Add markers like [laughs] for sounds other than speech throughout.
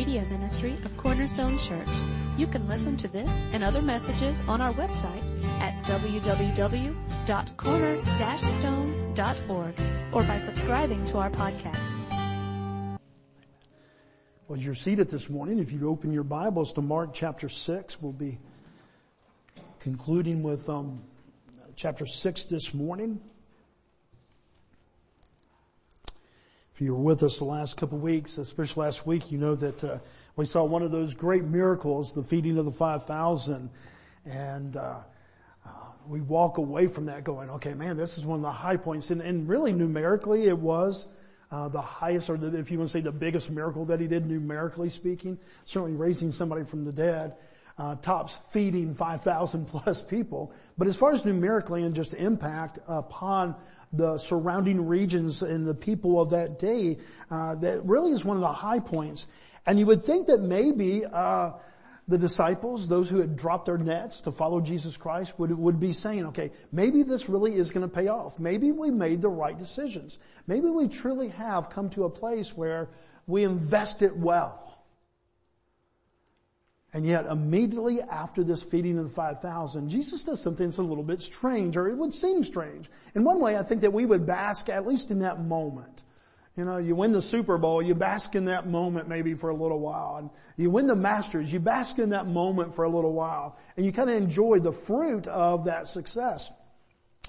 media ministry of Cornerstone Church. You can listen to this and other messages on our website at www.corner-stone.org or by subscribing to our podcast. Well, you're seated this morning, if you open your Bibles to Mark chapter 6, we'll be concluding with um, chapter 6 this morning. If you were with us the last couple of weeks, especially last week, you know that uh, we saw one of those great miracles, the feeding of the 5,000. And uh, uh, we walk away from that going, okay, man, this is one of the high points. And, and really numerically it was uh, the highest, or the, if you want to say the biggest miracle that he did numerically speaking, certainly raising somebody from the dead. Uh, tops feeding 5,000 [laughs] plus people. But as far as numerically and just impact upon the surrounding regions and the people of that day, uh, that really is one of the high points. And you would think that maybe, uh, the disciples, those who had dropped their nets to follow Jesus Christ would, would be saying, okay, maybe this really is going to pay off. Maybe we made the right decisions. Maybe we truly have come to a place where we invest it well. And yet immediately after this feeding of the 5,000, Jesus does something that's a little bit strange, or it would seem strange. In one way, I think that we would bask at least in that moment. You know, you win the Super Bowl, you bask in that moment maybe for a little while. And you win the Masters, you bask in that moment for a little while. And you kind of enjoy the fruit of that success.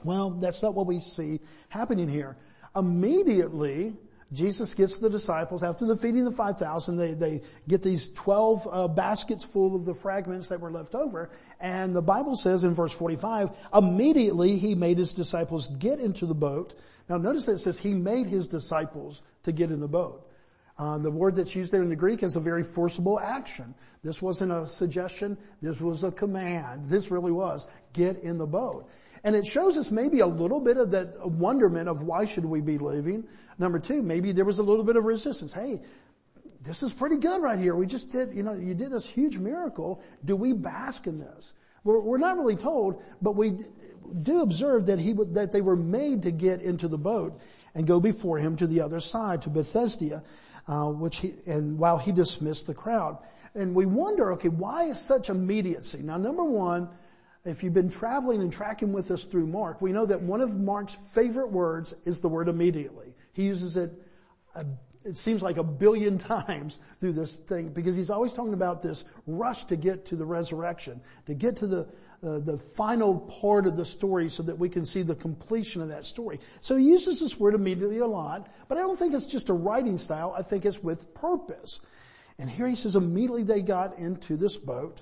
Well, that's not what we see happening here. Immediately, Jesus gets the disciples after the feeding of the 5,000. They, they get these 12 uh, baskets full of the fragments that were left over. And the Bible says in verse 45, immediately he made his disciples get into the boat. Now notice that it says he made his disciples to get in the boat. Uh, the word that's used there in the Greek is a very forcible action. This wasn't a suggestion. This was a command. This really was get in the boat. And it shows us maybe a little bit of that wonderment of why should we be leaving. Number two, maybe there was a little bit of resistance. Hey, this is pretty good right here. We just did, you know, you did this huge miracle. Do we bask in this? We're, we're not really told, but we do observe that he that they were made to get into the boat and go before him to the other side, to Bethsaida, uh, which he, and while he dismissed the crowd. And we wonder, okay, why is such immediacy? Now number one, if you've been traveling and tracking with us through Mark, we know that one of Mark's favorite words is the word immediately. He uses it, a, it seems like a billion [laughs] times through this thing because he's always talking about this rush to get to the resurrection, to get to the, uh, the final part of the story so that we can see the completion of that story. So he uses this word immediately a lot, but I don't think it's just a writing style. I think it's with purpose. And here he says immediately they got into this boat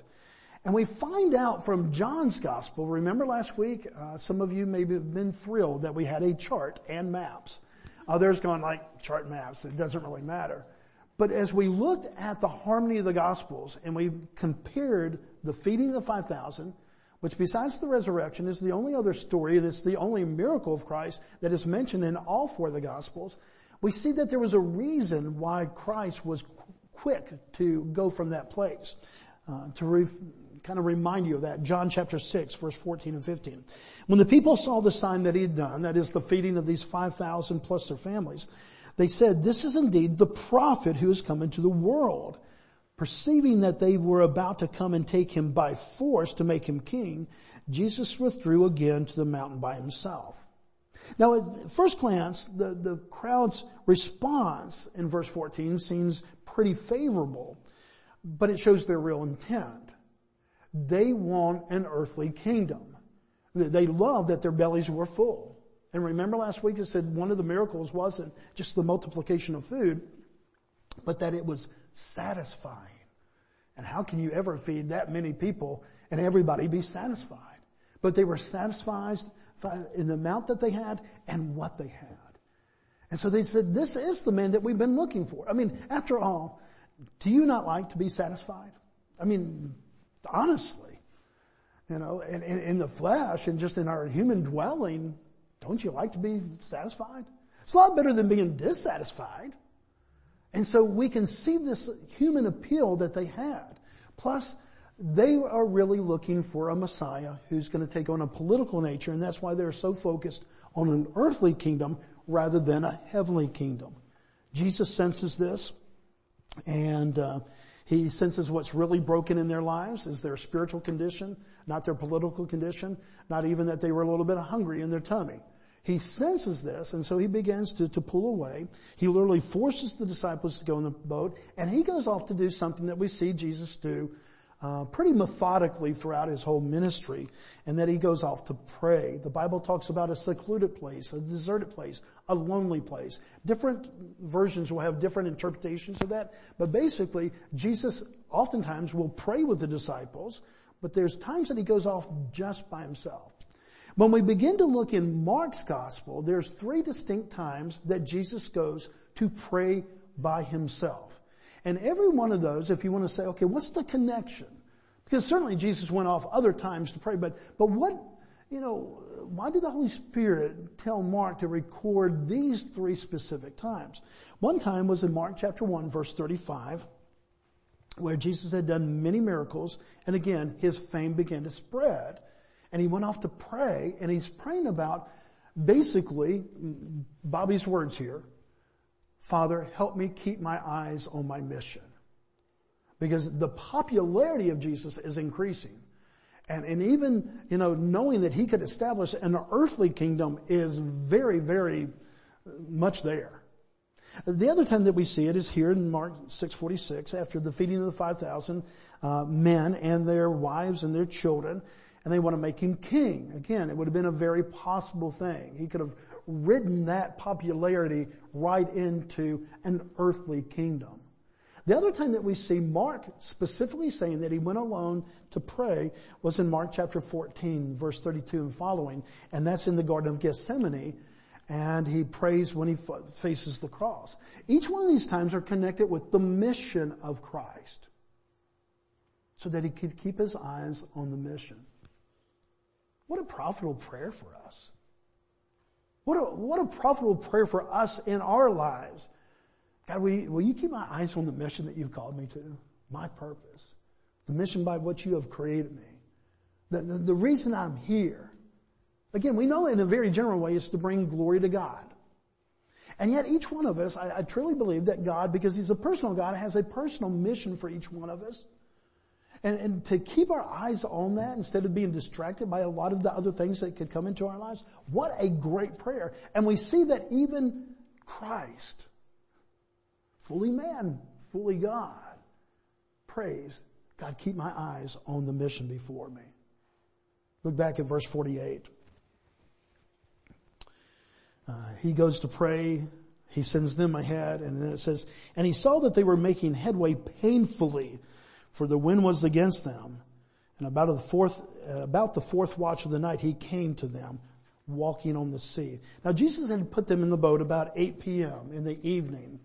and we find out from John's gospel, remember last week, uh, some of you may have been thrilled that we had a chart and maps. Others going like, chart and maps, it doesn't really matter. But as we looked at the harmony of the gospels and we compared the feeding of the 5,000, which besides the resurrection is the only other story and it's the only miracle of Christ that is mentioned in all four of the gospels, we see that there was a reason why Christ was quick to go from that place. Uh, to re- kind of remind you of that. John chapter 6 verse 14 and 15. When the people saw the sign that he had done, that is the feeding of these 5,000 plus their families, they said, this is indeed the prophet who has come into the world. Perceiving that they were about to come and take him by force to make him king, Jesus withdrew again to the mountain by himself. Now at first glance, the, the crowd's response in verse 14 seems pretty favorable, but it shows their real intent. They want an earthly kingdom. They love that their bellies were full. And remember last week I said one of the miracles wasn't just the multiplication of food, but that it was satisfying. And how can you ever feed that many people and everybody be satisfied? But they were satisfied in the amount that they had and what they had. And so they said, this is the man that we've been looking for. I mean, after all, do you not like to be satisfied? I mean, honestly. You know, in, the flesh and just in our human dwelling, don't you like to be satisfied? It's a lot better than being dissatisfied. And so we can see this human appeal that they had. Plus, they are really looking for a Messiah who's going to take on a political nature, and that's why they're so focused on an earthly kingdom rather than a heavenly kingdom. Jesus senses this, And, uh, he senses what's really broken in their lives is their spiritual condition, not their political condition, not even that they were a little bit hungry in their tummy. He senses this and so he begins to, to pull away. He literally forces the disciples to go in the boat and he goes off to do something that we see Jesus do uh, pretty methodically throughout his whole ministry and that he goes off to pray. The Bible talks about a secluded place, a deserted place, a lonely place. Different versions will have different interpretations of that, but basically Jesus oftentimes will pray with the disciples, but there's times that he goes off just by himself. When we begin to look in Mark's gospel, there's three distinct times that Jesus goes to pray by himself. And every one of those, if you want to say, okay, what's the connection? Because certainly Jesus went off other times to pray, but, but what, you know, why did the Holy Spirit tell Mark to record these three specific times? One time was in Mark chapter 1 verse 35, where Jesus had done many miracles, and again, his fame began to spread and he went off to pray and he's praying about basically, mm, Bobby's words here, Father, help me keep my eyes on my mission. Because the popularity of Jesus is increasing. And, and even, you know, knowing that he could establish an earthly kingdom is very, very much there. The other time that we see it is here in Mark 6:46, after the feeding of the 5,000 uh, men and their wives and their children and they want to make him king. Again, it would have been a very possible thing. He could have ridden that popularity right into an earthly kingdom. The other time that we see Mark specifically saying that he went alone to pray was in Mark chapter 14 verse 32 and following, and that's in the Garden of Gethsemane, and he prays when he faces the cross. Each one of these times are connected with the mission of Christ so that he could keep his eyes on the mission. What a profitable prayer for us. What a, what a profitable prayer for us in our lives. God, will you, will you keep my eyes on the mission that you've called me to? My purpose. The mission by which you have created me. The, the, the reason I'm here. Again, we know in a very general way is to bring glory to God. And yet each one of us, I, I truly believe that God, because He's a personal God, has a personal mission for each one of us. And, and to keep our eyes on that instead of being distracted by a lot of the other things that could come into our lives, what a great prayer. And we see that even Christ, fully man, fully God, prays, God, keep my eyes on the mission before me. Look back at verse 48. Uh, he goes to pray. He sends them ahead and then it says, and he saw that they were making headway painfully for the wind was against them. And about the fourth, about the fourth watch of the night, he came to them walking on the sea. Now Jesus had put them in the boat about 8 p.m. in the evening.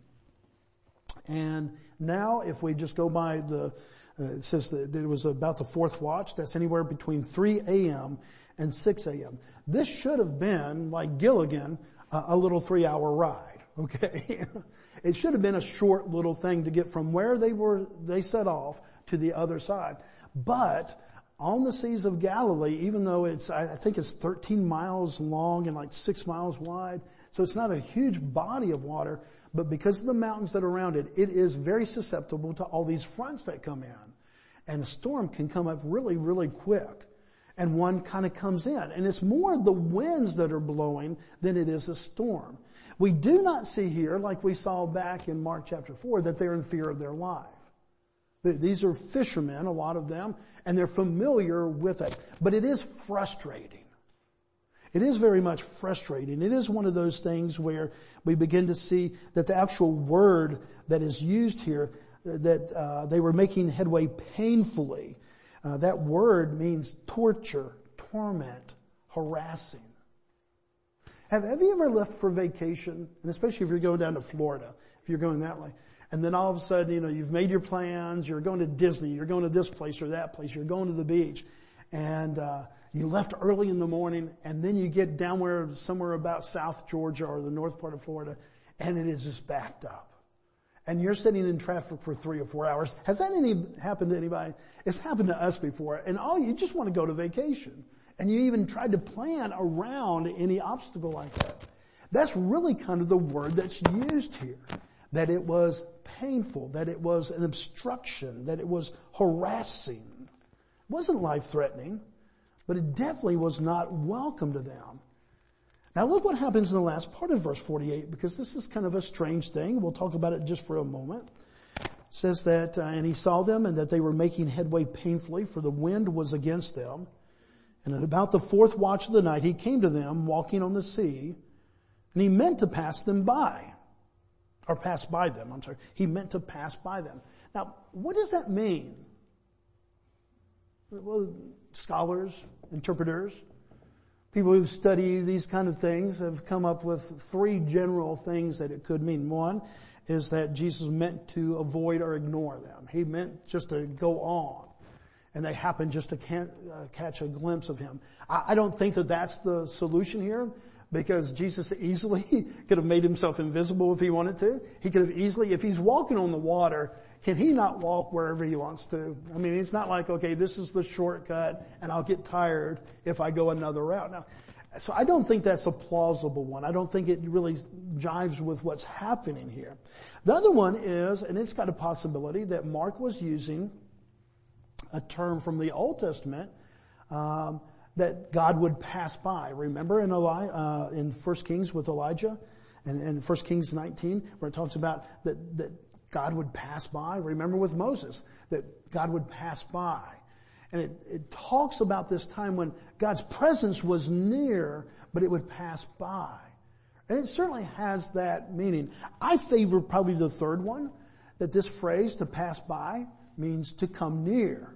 And now if we just go by the, uh, it says that it was about the fourth watch, that's anywhere between 3 a.m. and 6 a.m. This should have been, like Gilligan, a little three hour ride, okay? [laughs] It should have been a short little thing to get from where they were, they set off to the other side. But on the seas of Galilee, even though it's, I think it's 13 miles long and like six miles wide, so it's not a huge body of water, but because of the mountains that are around it, it is very susceptible to all these fronts that come in. And a storm can come up really, really quick. And one kind of comes in. And it's more the winds that are blowing than it is a storm. We do not see here, like we saw back in Mark chapter 4, that they're in fear of their life. These are fishermen, a lot of them, and they're familiar with it. But it is frustrating. It is very much frustrating. It is one of those things where we begin to see that the actual word that is used here, that uh, they were making headway painfully. Uh, that word means torture, torment, harassing. Have, have you ever left for vacation? And especially if you're going down to Florida, if you're going that way. And then all of a sudden, you know, you've made your plans, you're going to Disney, you're going to this place or that place, you're going to the beach. And, uh, you left early in the morning and then you get down where, somewhere about South Georgia or the north part of Florida and it is just backed up. And you're sitting in traffic for three or four hours. Has that any, happened to anybody? It's happened to us before. And all you just want to go to vacation. And you even tried to plan around any obstacle like that. That's really kind of the word that's used here. That it was painful, that it was an obstruction, that it was harassing. It wasn't life threatening, but it definitely was not welcome to them. Now look what happens in the last part of verse 48 because this is kind of a strange thing. We'll talk about it just for a moment. It says that, uh, and he saw them and that they were making headway painfully for the wind was against them. And at about the fourth watch of the night, he came to them walking on the sea and he meant to pass them by or pass by them. I'm sorry. He meant to pass by them. Now, what does that mean? Well, scholars, interpreters, people who study these kind of things have come up with three general things that it could mean. One is that Jesus meant to avoid or ignore them. He meant just to go on. And they happen just to uh, catch a glimpse of him. I don't think that that's the solution here because Jesus easily [laughs] could have made himself invisible if he wanted to. He could have easily, if he's walking on the water, can he not walk wherever he wants to? I mean, it's not like, okay, this is the shortcut and I'll get tired if I go another route. Now, so I don't think that's a plausible one. I don't think it really jives with what's happening here. The other one is, and it's got a possibility that Mark was using a term from the Old Testament, um, that God would pass by. Remember in Eli, uh, in 1 Kings with Elijah and in 1 Kings 19 where it talks about that, that God would pass by. Remember with Moses, that God would pass by. And it, it talks about this time when God's presence was near, but it would pass by. And it certainly has that meaning. I favor probably the third one, that this phrase, to pass by, means to come near.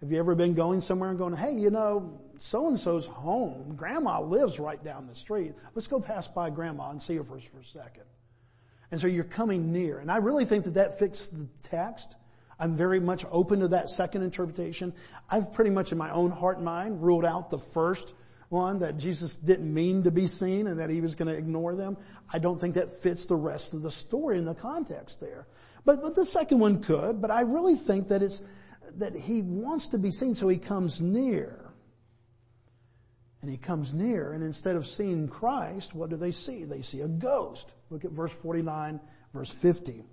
Have you ever been going somewhere and going, hey, you know, so and so's home. Grandma lives right down the street. Let's go pass by grandma and see her for, for a second. And so you're coming near. And I really think that that fits the text. I'm very much open to that second interpretation. I've pretty much in my own heart and mind ruled out the first one that Jesus didn't mean to be seen and that he was going to ignore them. I don't think that fits the rest of the story in the context there. But, but the second one could, but I really think that it's, that he wants to be seen so he comes near. And he comes near and instead of seeing Christ, what do they see? They see a ghost. Look at verse 49, verse 50.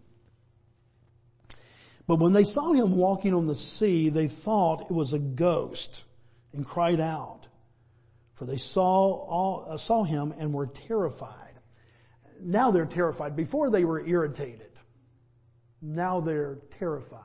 But when they saw him walking on the sea, they thought it was a ghost and cried out. For they saw, all, uh, saw him and were terrified. Now they're terrified. Before they were irritated. Now they're terrified.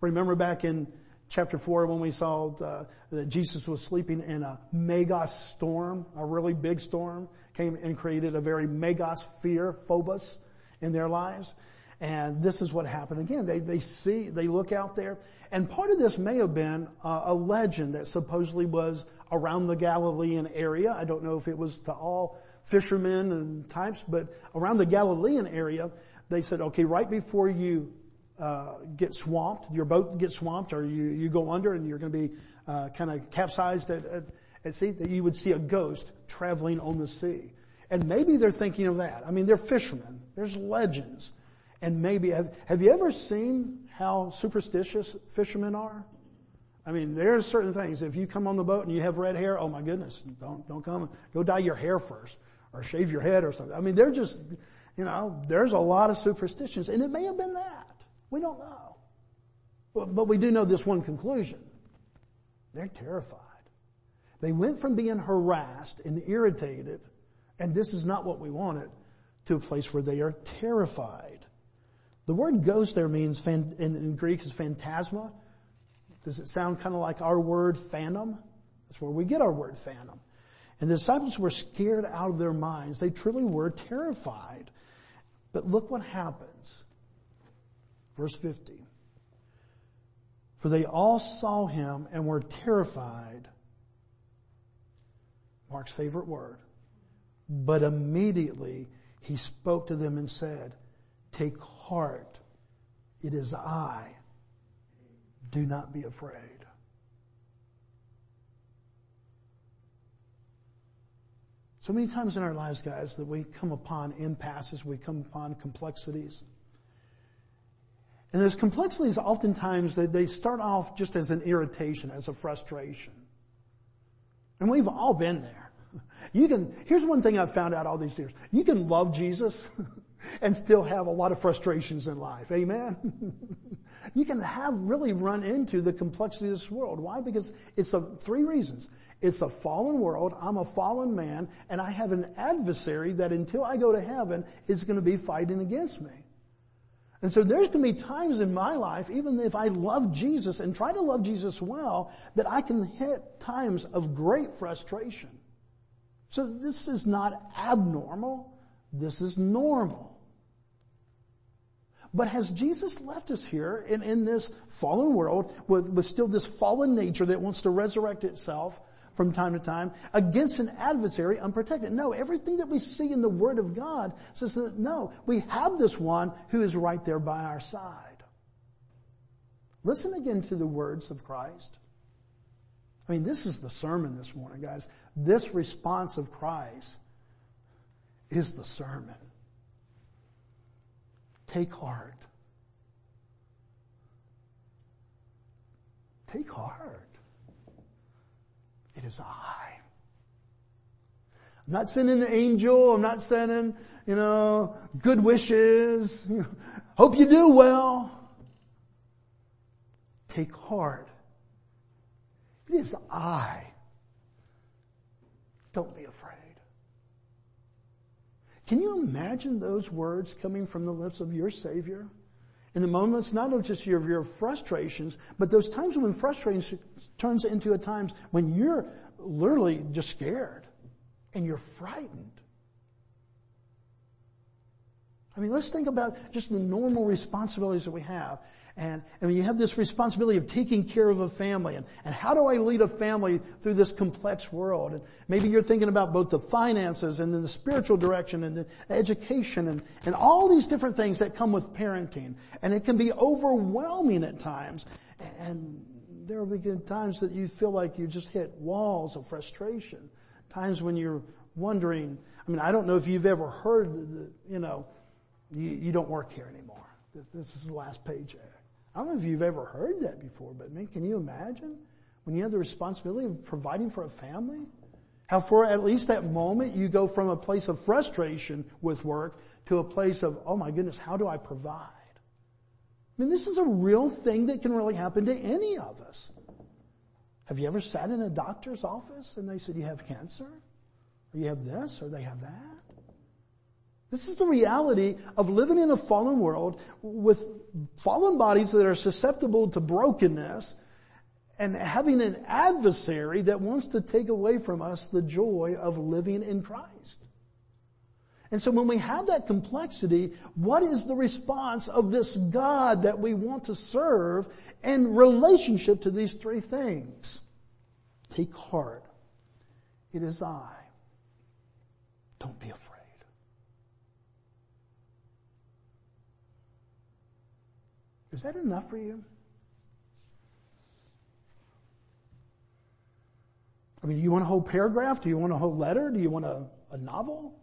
Remember back in chapter 4 when we saw the, that Jesus was sleeping in a megas storm, a really big storm, came and created a very megas fear, phobos in their lives. And this is what happened again. They, they see, they look out there, and part of this may have been uh, a legend that supposedly was around the Galilean area. I don't know if it was to all fishermen and types, but around the Galilean area, they said, okay, right before you uh, get swamped, your boat gets swamped, or you, you go under and you're going to be uh, kind of capsized at, at, at sea, that you would see a ghost traveling on the sea. And maybe they're thinking of that. I mean, they're fishermen. There's legends. And maybe, have, have you ever seen how superstitious fishermen are? I mean, there's certain things. If you come on the boat and you have red hair, oh my goodness, don't, don't come. Go dye your hair first or shave your head or something. I mean, they're just, you know, there's a lot of superstitions and it may have been that. We don't know. But we do know this one conclusion. They're terrified. They went from being harassed and irritated, and this is not what we wanted, to a place where they are terrified. The word ghost there means, in Greek is phantasma. Does it sound kind of like our word phantom? That's where we get our word phantom. And the disciples were scared out of their minds. They truly were terrified. But look what happens. Verse 50. For they all saw him and were terrified. Mark's favorite word. But immediately he spoke to them and said, take heart. It is I. Do not be afraid. So many times in our lives, guys, that we come upon impasses, we come upon complexities. And those complexities oftentimes they, they start off just as an irritation, as a frustration. And we've all been there. You can, here's one thing I've found out all these years. You can love Jesus [laughs] and still have a lot of frustrations in life. Amen? [laughs] you can have really run into the complexity of this world. Why? Because it's a, three reasons. It's a fallen world, I'm a fallen man, and I have an adversary that until I go to heaven is going to be fighting against me. And so there's going to be times in my life, even if I love Jesus and try to love Jesus well, that I can hit times of great frustration. So this is not abnormal. This is normal. But has Jesus left us here in, in this fallen world with, with still this fallen nature that wants to resurrect itself from time to time against an adversary unprotected? No, everything that we see in the Word of God says that no, we have this one who is right there by our side. Listen again to the words of Christ. I mean, this is the sermon this morning, guys. This response of Christ is the sermon. Take heart. Take heart. It is I. I'm not sending an angel. I'm not sending, you know, good wishes. [laughs] Hope you do well. Take heart. It is I. Don't be afraid. Can you imagine those words coming from the lips of your Savior? In the moments, not of just your, your frustrations, but those times when frustration turns into a times when you're literally just scared and you're frightened. I mean, let's think about just the normal responsibilities that we have. And, and you have this responsibility of taking care of a family and, and how do I lead a family through this complex world? And maybe you're thinking about both the finances and then the spiritual direction and the education and, and all these different things that come with parenting. And it can be overwhelming at times. And there will be times that you feel like you just hit walls of frustration. Times when you're wondering, I mean, I don't know if you've ever heard the, you know, you, you don't work here anymore. This, this is the last paycheck. I don't know if you've ever heard that before, but man, can you imagine when you have the responsibility of providing for a family? How for at least that moment you go from a place of frustration with work to a place of, oh my goodness, how do I provide? I mean, this is a real thing that can really happen to any of us. Have you ever sat in a doctor's office and they said you have cancer? Or you have this or they have that? This is the reality of living in a fallen world with fallen bodies that are susceptible to brokenness and having an adversary that wants to take away from us the joy of living in Christ. And so when we have that complexity, what is the response of this God that we want to serve in relationship to these three things? Take heart. It is I. Don't be afraid. Is that enough for you? I mean, do you want a whole paragraph? Do you want a whole letter? Do you want a, a novel?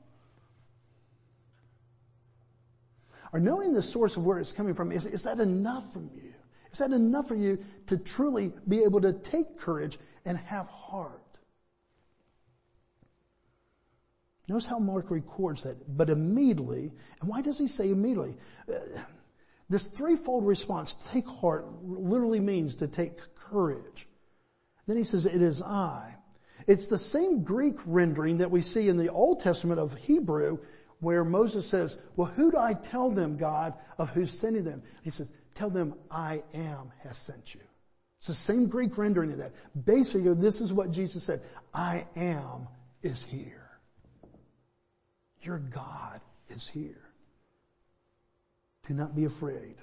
Or knowing the source of where it's coming from, is, is that enough from you? Is that enough for you to truly be able to take courage and have heart? Notice how Mark records that, but immediately, and why does he say immediately? Uh, this threefold response, take heart, literally means to take courage. Then he says, it is I. It's the same Greek rendering that we see in the Old Testament of Hebrew where Moses says, well, who do I tell them, God, of who's sending them? He says, tell them I am has sent you. It's the same Greek rendering of that. Basically, this is what Jesus said. I am is here. Your God is here. Do not be afraid.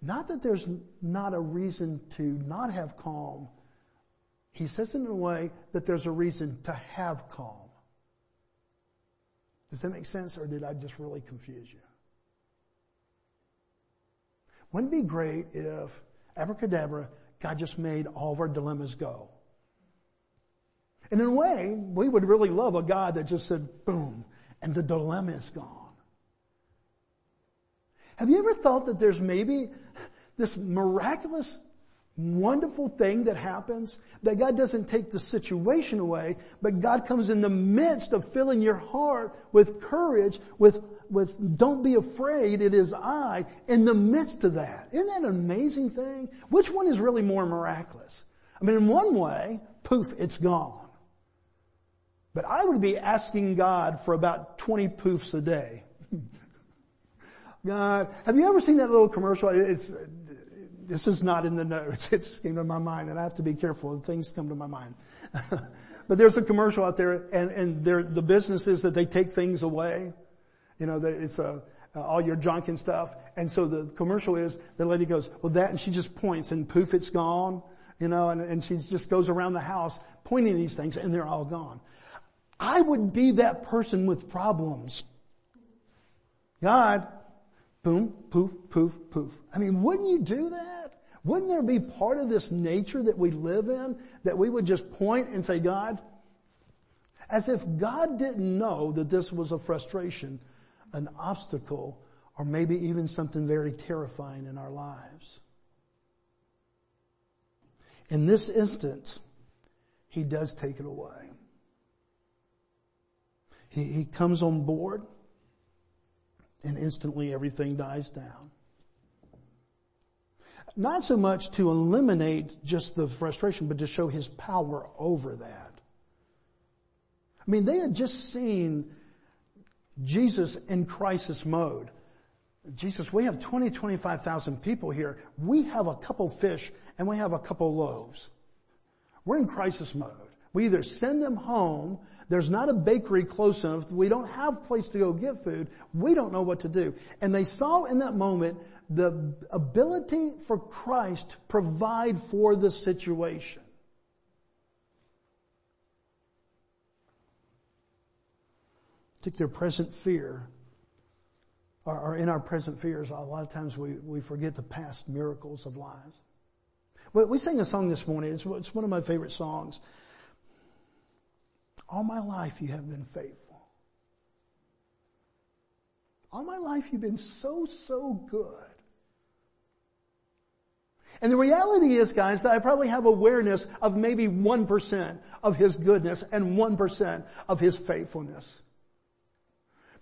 Not that there's not a reason to not have calm. He says it in a way that there's a reason to have calm. Does that make sense or did I just really confuse you? Wouldn't it be great if abracadabra, God just made all of our dilemmas go? And in a way, we would really love a God that just said, boom, and the dilemma is gone. Have you ever thought that there's maybe this miraculous wonderful thing that happens that God doesn't take the situation away, but God comes in the midst of filling your heart with courage, with, with don't be afraid, it is I, in the midst of that. Isn't that an amazing thing? Which one is really more miraculous? I mean, in one way, poof, it's gone. But I would be asking God for about 20 poofs a day. [laughs] God, have you ever seen that little commercial? It's, this is not in the notes. [laughs] It just came to my mind and I have to be careful things come to my mind. [laughs] but there's a commercial out there and, and the business is that they take things away. You know, it's a, uh, all your junk and stuff. And so the commercial is the lady goes, well that, and she just points and poof, it's gone. You know, and, and she just goes around the house pointing these things and they're all gone. I would be that person with problems. God, boom, poof, poof, poof. I mean, wouldn't you do that? Wouldn't there be part of this nature that we live in that we would just point and say, God, as if God didn't know that this was a frustration, an obstacle, or maybe even something very terrifying in our lives. In this instance, He does take it away. He, he comes on board and instantly everything dies down. Not so much to eliminate just the frustration, but to show his power over that. I mean, they had just seen Jesus in crisis mode. Jesus, we have 20, 25,000 people here. We have a couple fish and we have a couple loaves. We're in crisis mode. We either send them home, there's not a bakery close enough, we don't have a place to go get food, we don't know what to do. And they saw in that moment the ability for Christ to provide for the situation. Take their present fear, or, or in our present fears, a lot of times we, we forget the past miracles of lives. Well, we sang a song this morning. It's, it's one of my favorite songs. All my life you have been faithful. All my life you've been so, so good. And the reality is, guys, that I probably have awareness of maybe 1% of His goodness and 1% of His faithfulness.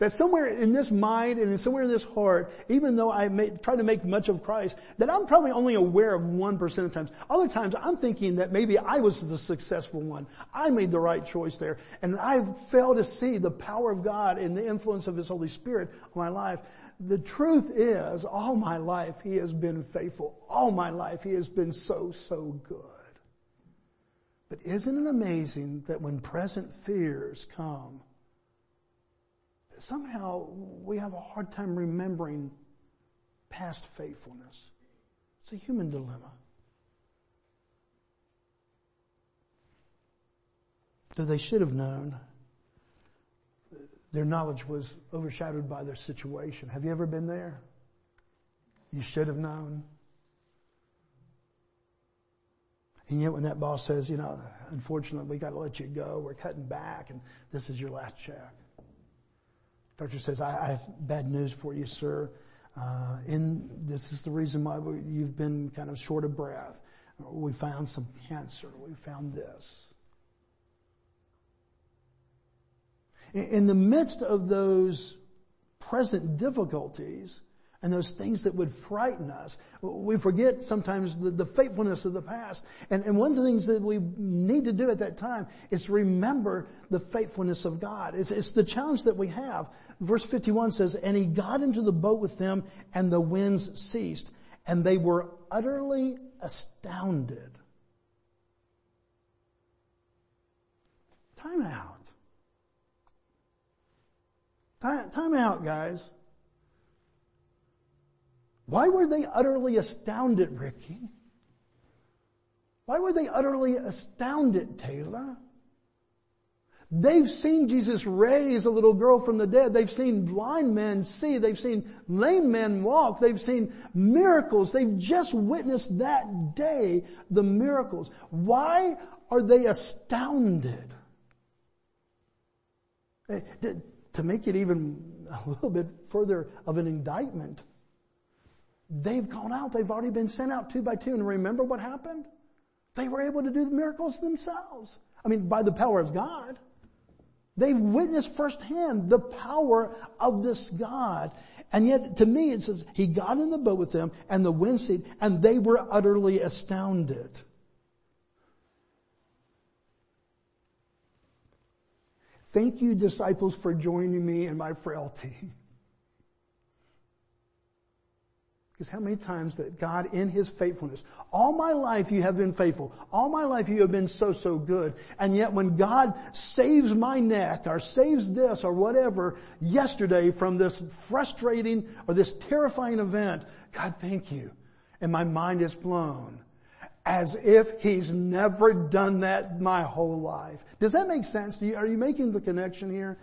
That somewhere in this mind and somewhere in this heart, even though I may, try to make much of Christ, that I'm probably only aware of 1% of times. Other times I'm thinking that maybe I was the successful one. I made the right choice there. And I fail to see the power of God and the influence of His Holy Spirit on my life. The truth is, all my life He has been faithful. All my life He has been so, so good. But isn't it amazing that when present fears come, somehow we have a hard time remembering past faithfulness. It's a human dilemma. Though they should have known, their knowledge was overshadowed by their situation. Have you ever been there? You should have known. And yet when that boss says, you know, unfortunately we gotta let you go, we're cutting back and this is your last check. Doctor says, I, I have bad news for you, sir. Uh, in this is the reason why you've been kind of short of breath. We found some cancer. We found this. In, in the midst of those present difficulties, and those things that would frighten us. We forget sometimes the, the, faithfulness of the past. And, and one of the things that we need to do at that time is remember the faithfulness of God. It's, it's the challenge that we have. Verse 51 says, and he got into the boat with them and the winds ceased and they were utterly astounded. Time out. Time, time out, guys. Why were they utterly astounded, Ricky? Why were they utterly astounded, Taylor? They've seen Jesus raise a little girl from the dead. They've seen blind men see. They've seen lame men walk. They've seen miracles. They've just witnessed that day the miracles. Why are they astounded? Eh, to make it even a little bit further of an indictment, they've gone out. They've already been sent out two by two. And remember what happened? They were able to do the miracles themselves. I mean, by the power of God. They've witnessed firsthand the power of this God. And yet, to me, it says, He got in the boat with them and the wind ceased and they were utterly astounded. Thank you, disciples, for joining me in my frailty. [laughs] Because how many times that God in His faithfulness, all my life you have been faithful. All my life you have been so, so good. And yet when God saves my neck or saves this or whatever yesterday from this frustrating or this terrifying event, God thank you. And my mind is blown. As if He's never done that my whole life. Does that make sense? You, are you making the connection here?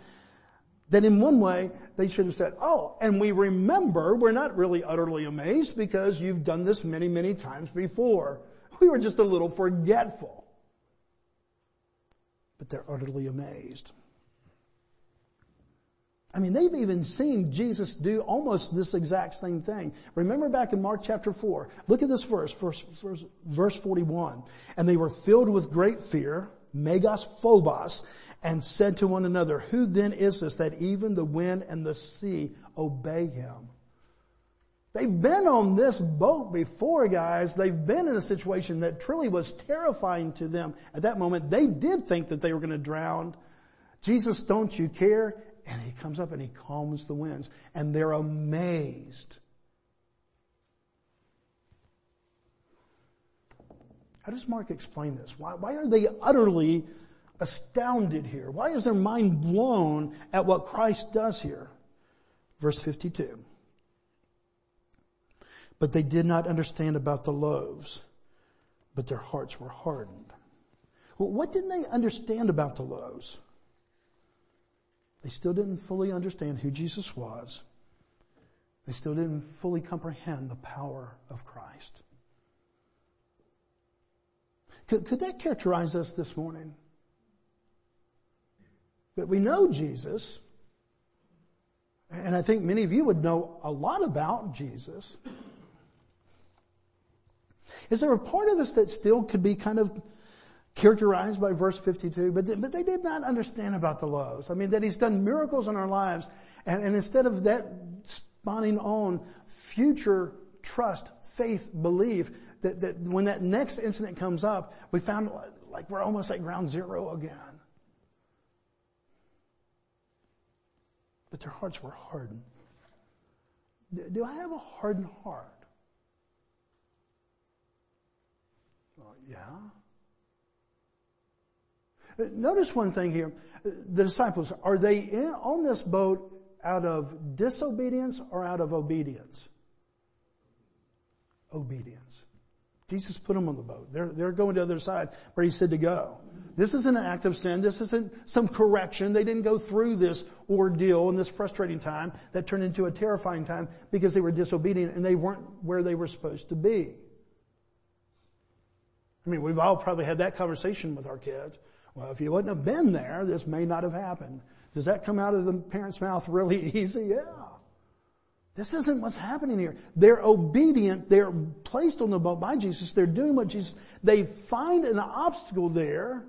That in one way they should have said, oh, and we remember we're not really utterly amazed because you've done this many, many times before. [laughs] We were just a little forgetful. But they're utterly amazed. I mean, they've even seen Jesus do almost this exact same thing. Remember back in Mark chapter 4, look at this verse, verse, verse, verse 41. And they were filled with great fear, megas phobos, and said to one another, who then is this that even the wind and the sea obey him? They've been on this boat before, guys. They've been in a situation that truly was terrifying to them. At that moment, they did think that they were going to drown. Jesus, don't you care? And he comes up and he calms the winds. And they're amazed. How does Mark explain this? Why, why are they utterly astounded here? Why is their mind blown at what Christ does here? Verse 52. But they did not understand about the loaves, but their hearts were hardened. Well, what didn't they understand about the loaves? They still didn't fully understand who Jesus was. They still didn't fully comprehend the power of Christ. Could, could that characterize us this morning? That we know Jesus, and I think many of you would know a lot about Jesus. Is there a part of us that still could be kind of characterized by verse 52, but but they did not understand about the loaves. I mean, that he's done miracles in our lives, and, and instead of that spawning on future trust, faith, belief, that, that when that next incident comes up, we found like we're almost at ground zero again. But their hearts were hardened. Do I have a hardened heart? Well, yeah. Notice one thing here. The disciples, are they in, on this boat out of disobedience or out of obedience? Obedience. Jesus put them on the boat. They're, they're going to the other side where he said to go. This isn't an act of sin. This isn't some correction. They didn't go through this ordeal and this frustrating time that turned into a terrifying time because they were disobedient and they weren't where they were supposed to be. I mean, we've all probably had that conversation with our kids. Well, if you wouldn't have been there, this may not have happened. Does that come out of the parent's mouth really [laughs] easy? Yeah. This isn't what's happening here. They're obedient. They're placed on the boat by Jesus. They're doing what Jesus, they find an obstacle there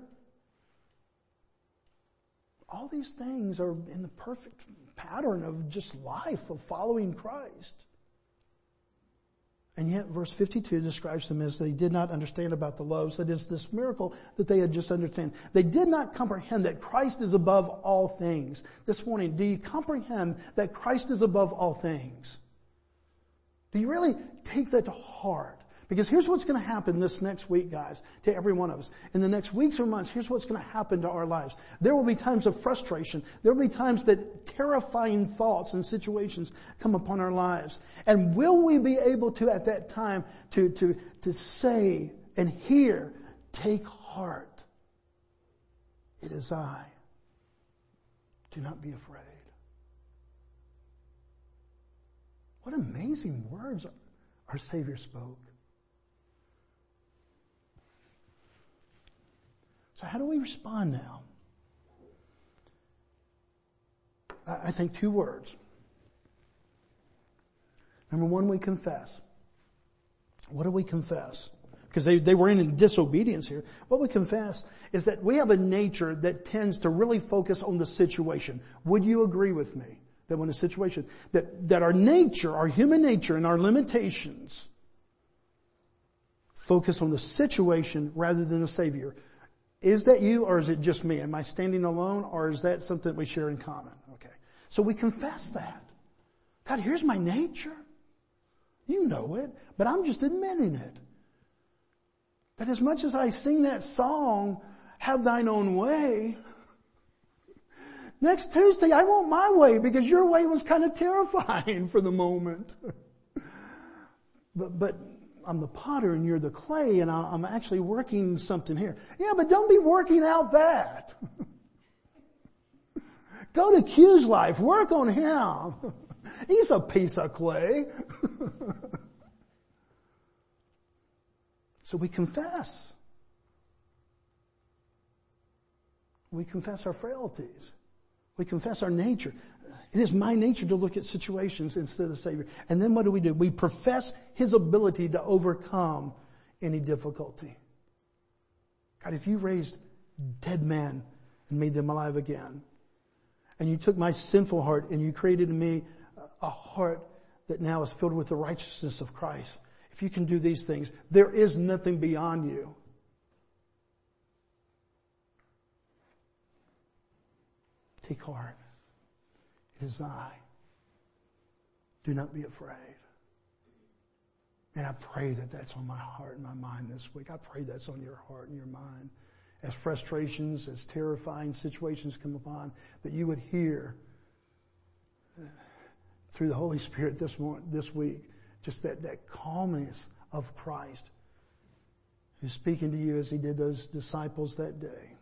all these things are in the perfect pattern of just life, of following Christ. And yet verse 52 describes them as they did not understand about the loaves. That is this miracle that they had just understand. They did not comprehend that Christ is above all things. This morning, do you comprehend that Christ is above all things? Do you really take that to heart? Because here's what's going to happen this next week, guys, to every one of us. In the next weeks or months, here's what's going to happen to our lives. There will be times of frustration. There will be times that terrifying thoughts and situations come upon our lives. And will we be able to, at that time, to, to, to say and hear, take heart. It is I. Do not be afraid. What amazing words our Savior spoke. So how do we respond now? I think two words. Number one, we confess. What do we confess? Because they, they were in disobedience here. What we confess is that we have a nature that tends to really focus on the situation. Would you agree with me? That when a situation, that, that our nature, our human nature and our limitations focus on the situation rather than the Savior. Is that you or is it just me? Am I standing alone or is that something we share in common? Okay. So we confess that. God, here's my nature. You know it, but I'm just admitting it. That as much as I sing that song, have thine own way, next Tuesday I want my way because your way was kind of terrifying [laughs] for the moment. but, but I'm the potter and you're the clay and I'm actually working something here. Yeah, but don't be working out that. [laughs] Go to Q's life, work on him. [laughs] He's a piece of clay. [laughs] so we confess. We confess our frailties. We confess our nature. It is my nature to look at situations instead of the Savior. And then what do we do? We profess His ability to overcome any difficulty. God, if you raised dead men and made them alive again, and you took my sinful heart and you created in me a heart that now is filled with the righteousness of Christ. If you can do these things, there is nothing beyond you. Take heart. It is I. Do not be afraid. And I pray that that's on my heart and my mind this week. I pray that's on your heart and your mind. As frustrations, as terrifying situations come upon, that you would hear uh, through the Holy Spirit this morning, this week, just that, that calmness of Christ who's speaking to you as he did those disciples that day.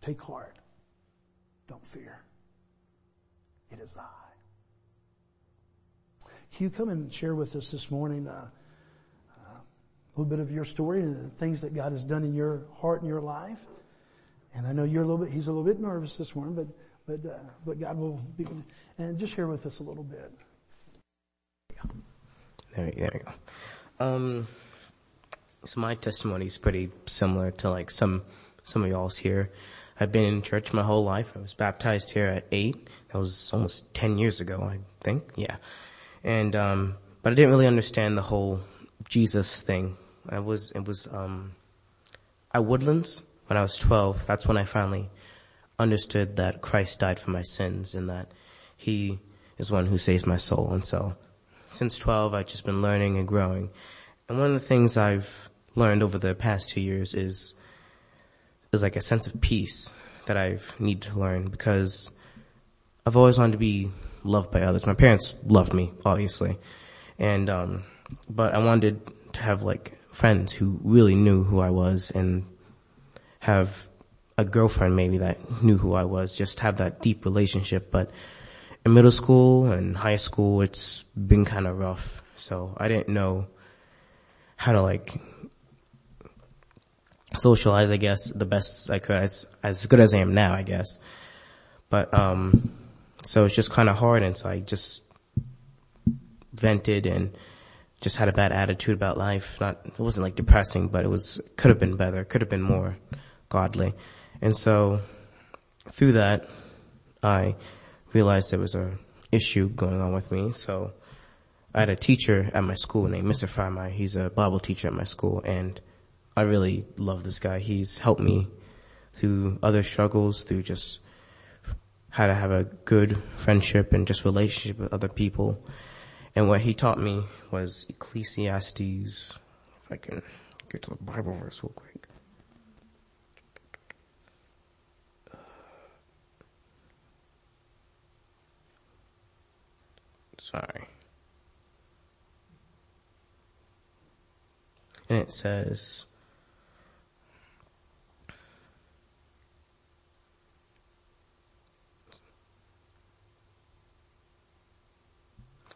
Take heart. Don't fear. It is I. You come and share with us this morning uh, uh, a little bit of your story and the things that God has done in your heart and your life? And I know you're a little bit, he's a little bit nervous this morning, but but, uh, but God will be, and just share with us a little bit. There, there you go. Um, so my testimony is pretty similar to like some, some of y'all's here. I've been in church my whole life. I was baptized here at eight. That was almost 10 years ago, I think. Yeah. And, um, but I didn't really understand the whole Jesus thing. I was, it was, um, at Woodlands when I was 12. That's when I finally understood that Christ died for my sins and that he is one who saves my soul. And so since 12, I've just been learning and growing. And one of the things I've learned over the past two years is, is like a sense of peace that I've needed to learn because I've always wanted to be loved by others. My parents loved me, obviously. And, um, but I wanted to have like friends who really knew who I was and have a girlfriend maybe that knew who I was, just have that deep relationship. But in middle school and high school, it's been kind of rough. So I didn't know how to like socialize, I guess, the best I could, as, as good as I am now, I guess. But, um, so it's just kind of hard. And so I just vented and just had a bad attitude about life. Not, it wasn't like depressing, but it was, could have been better, could have been more godly. And so through that, I realized there was a issue going on with me. So I had a teacher at my school named Mr. Freimeyer. He's a Bible teacher at my school and I really love this guy. He's helped me through other struggles, through just how to have a good friendship and just relationship with other people. And what he taught me was Ecclesiastes, if I can get to the Bible verse real quick. Sorry. And it says,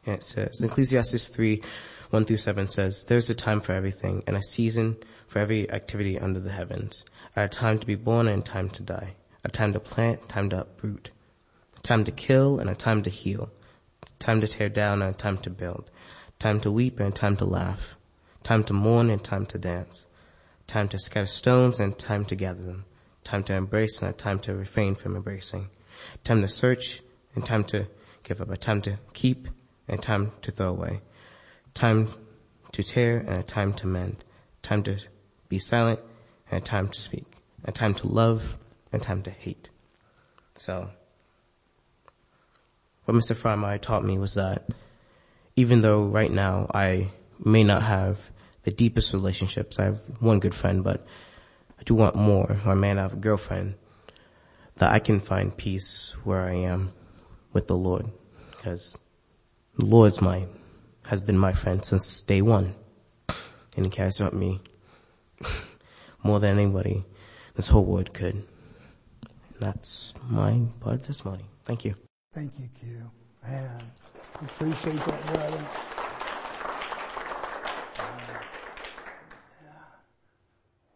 and it says, Ecclesiastes 3, 1 through 7 says, There's a time for everything, and a season for every activity under the heavens, a time to be born and a time to die, a time to plant, time to uproot, a time to kill and a time to heal, time to tear down and a time to build, time to weep and a time to laugh, time to mourn and time to dance, time to scatter stones and time to gather them, time to embrace and a time to refrain from embracing, time to search and time to give up, a time to keep and time to throw away, time to tear and a time to mend, time to be silent and a time to speak, a time to love and a time to hate. So, what Mr. Freimeyer taught me was that even though right now I may not have the deepest relationships, I have one good friend, but I do want more, or I may not have a girlfriend, that I can find peace where I am with the Lord, because the Lord's my, has been my friend since day one, and he cares about me [laughs] more than anybody this whole world could. And that's my part of testimony. Thank you. Thank you, Q. Man, appreciate that, brother.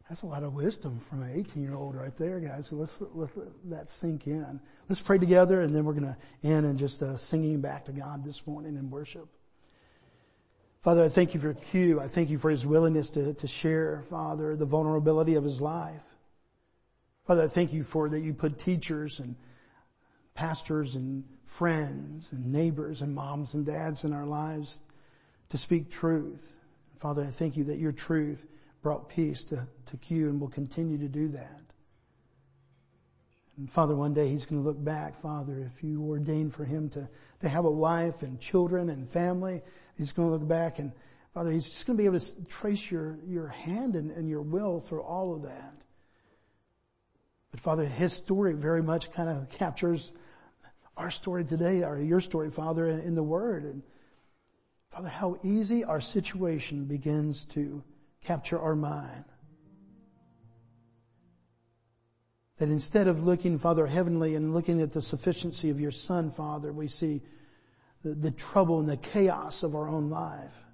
That's a lot of wisdom from an 18 year old right there, guys. So let's let that sink in. Let's pray together and then we're going to end in just uh, singing back to God this morning in worship. Father, I thank you for Q. I thank you for his willingness to, to share, Father, the vulnerability of his life. Father, I thank you for that you put teachers and pastors and friends and neighbors and moms and dads in our lives to speak truth. Father, I thank you that your truth brought peace to, to Q and will continue to do that. And Father, one day he's going to look back, Father, if you ordained for him to, to have a wife and children and family, he's going to look back and Father, he's just going to be able to trace your, your hand and, and your will through all of that. But Father, his story very much kind of captures our story today, or your story, Father, in, in the Word. And Father, how easy our situation begins to capture our mind. That instead of looking, Father, heavenly and looking at the sufficiency of your Son, Father, we see the, the trouble and the chaos of our own life.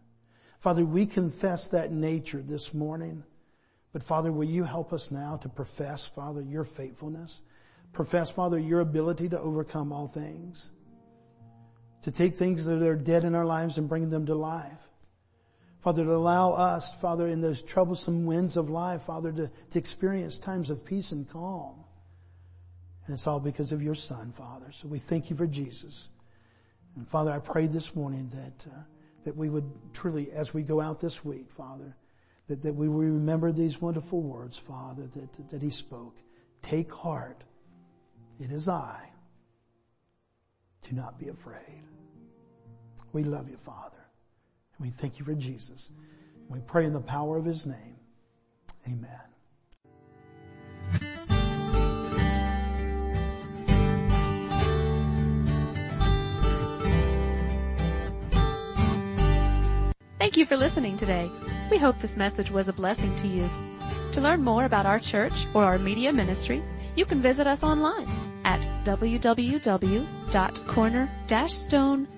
Father, we confess that nature this morning. But Father, will you help us now to profess, Father, your faithfulness? Profess, Father, your ability to overcome all things. To take things that are dead in our lives and bring them to life. Father, to allow us, Father, in those troublesome winds of life, Father, to, to experience times of peace and calm. And it's all because of your Son, Father. So we thank you for Jesus. And Father, I pray this morning that, uh, that we would truly, as we go out this week, Father, that, that we remember these wonderful words, Father, that, that He spoke. Take heart. It is I. Do not be afraid. We love you, Father. And we thank you for Jesus. We pray in the power of his name. Amen. Thank you for listening today. We hope this message was a blessing to you. To learn more about our church or our media ministry, you can visit us online at www.corner-stone.org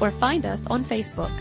or find us on Facebook.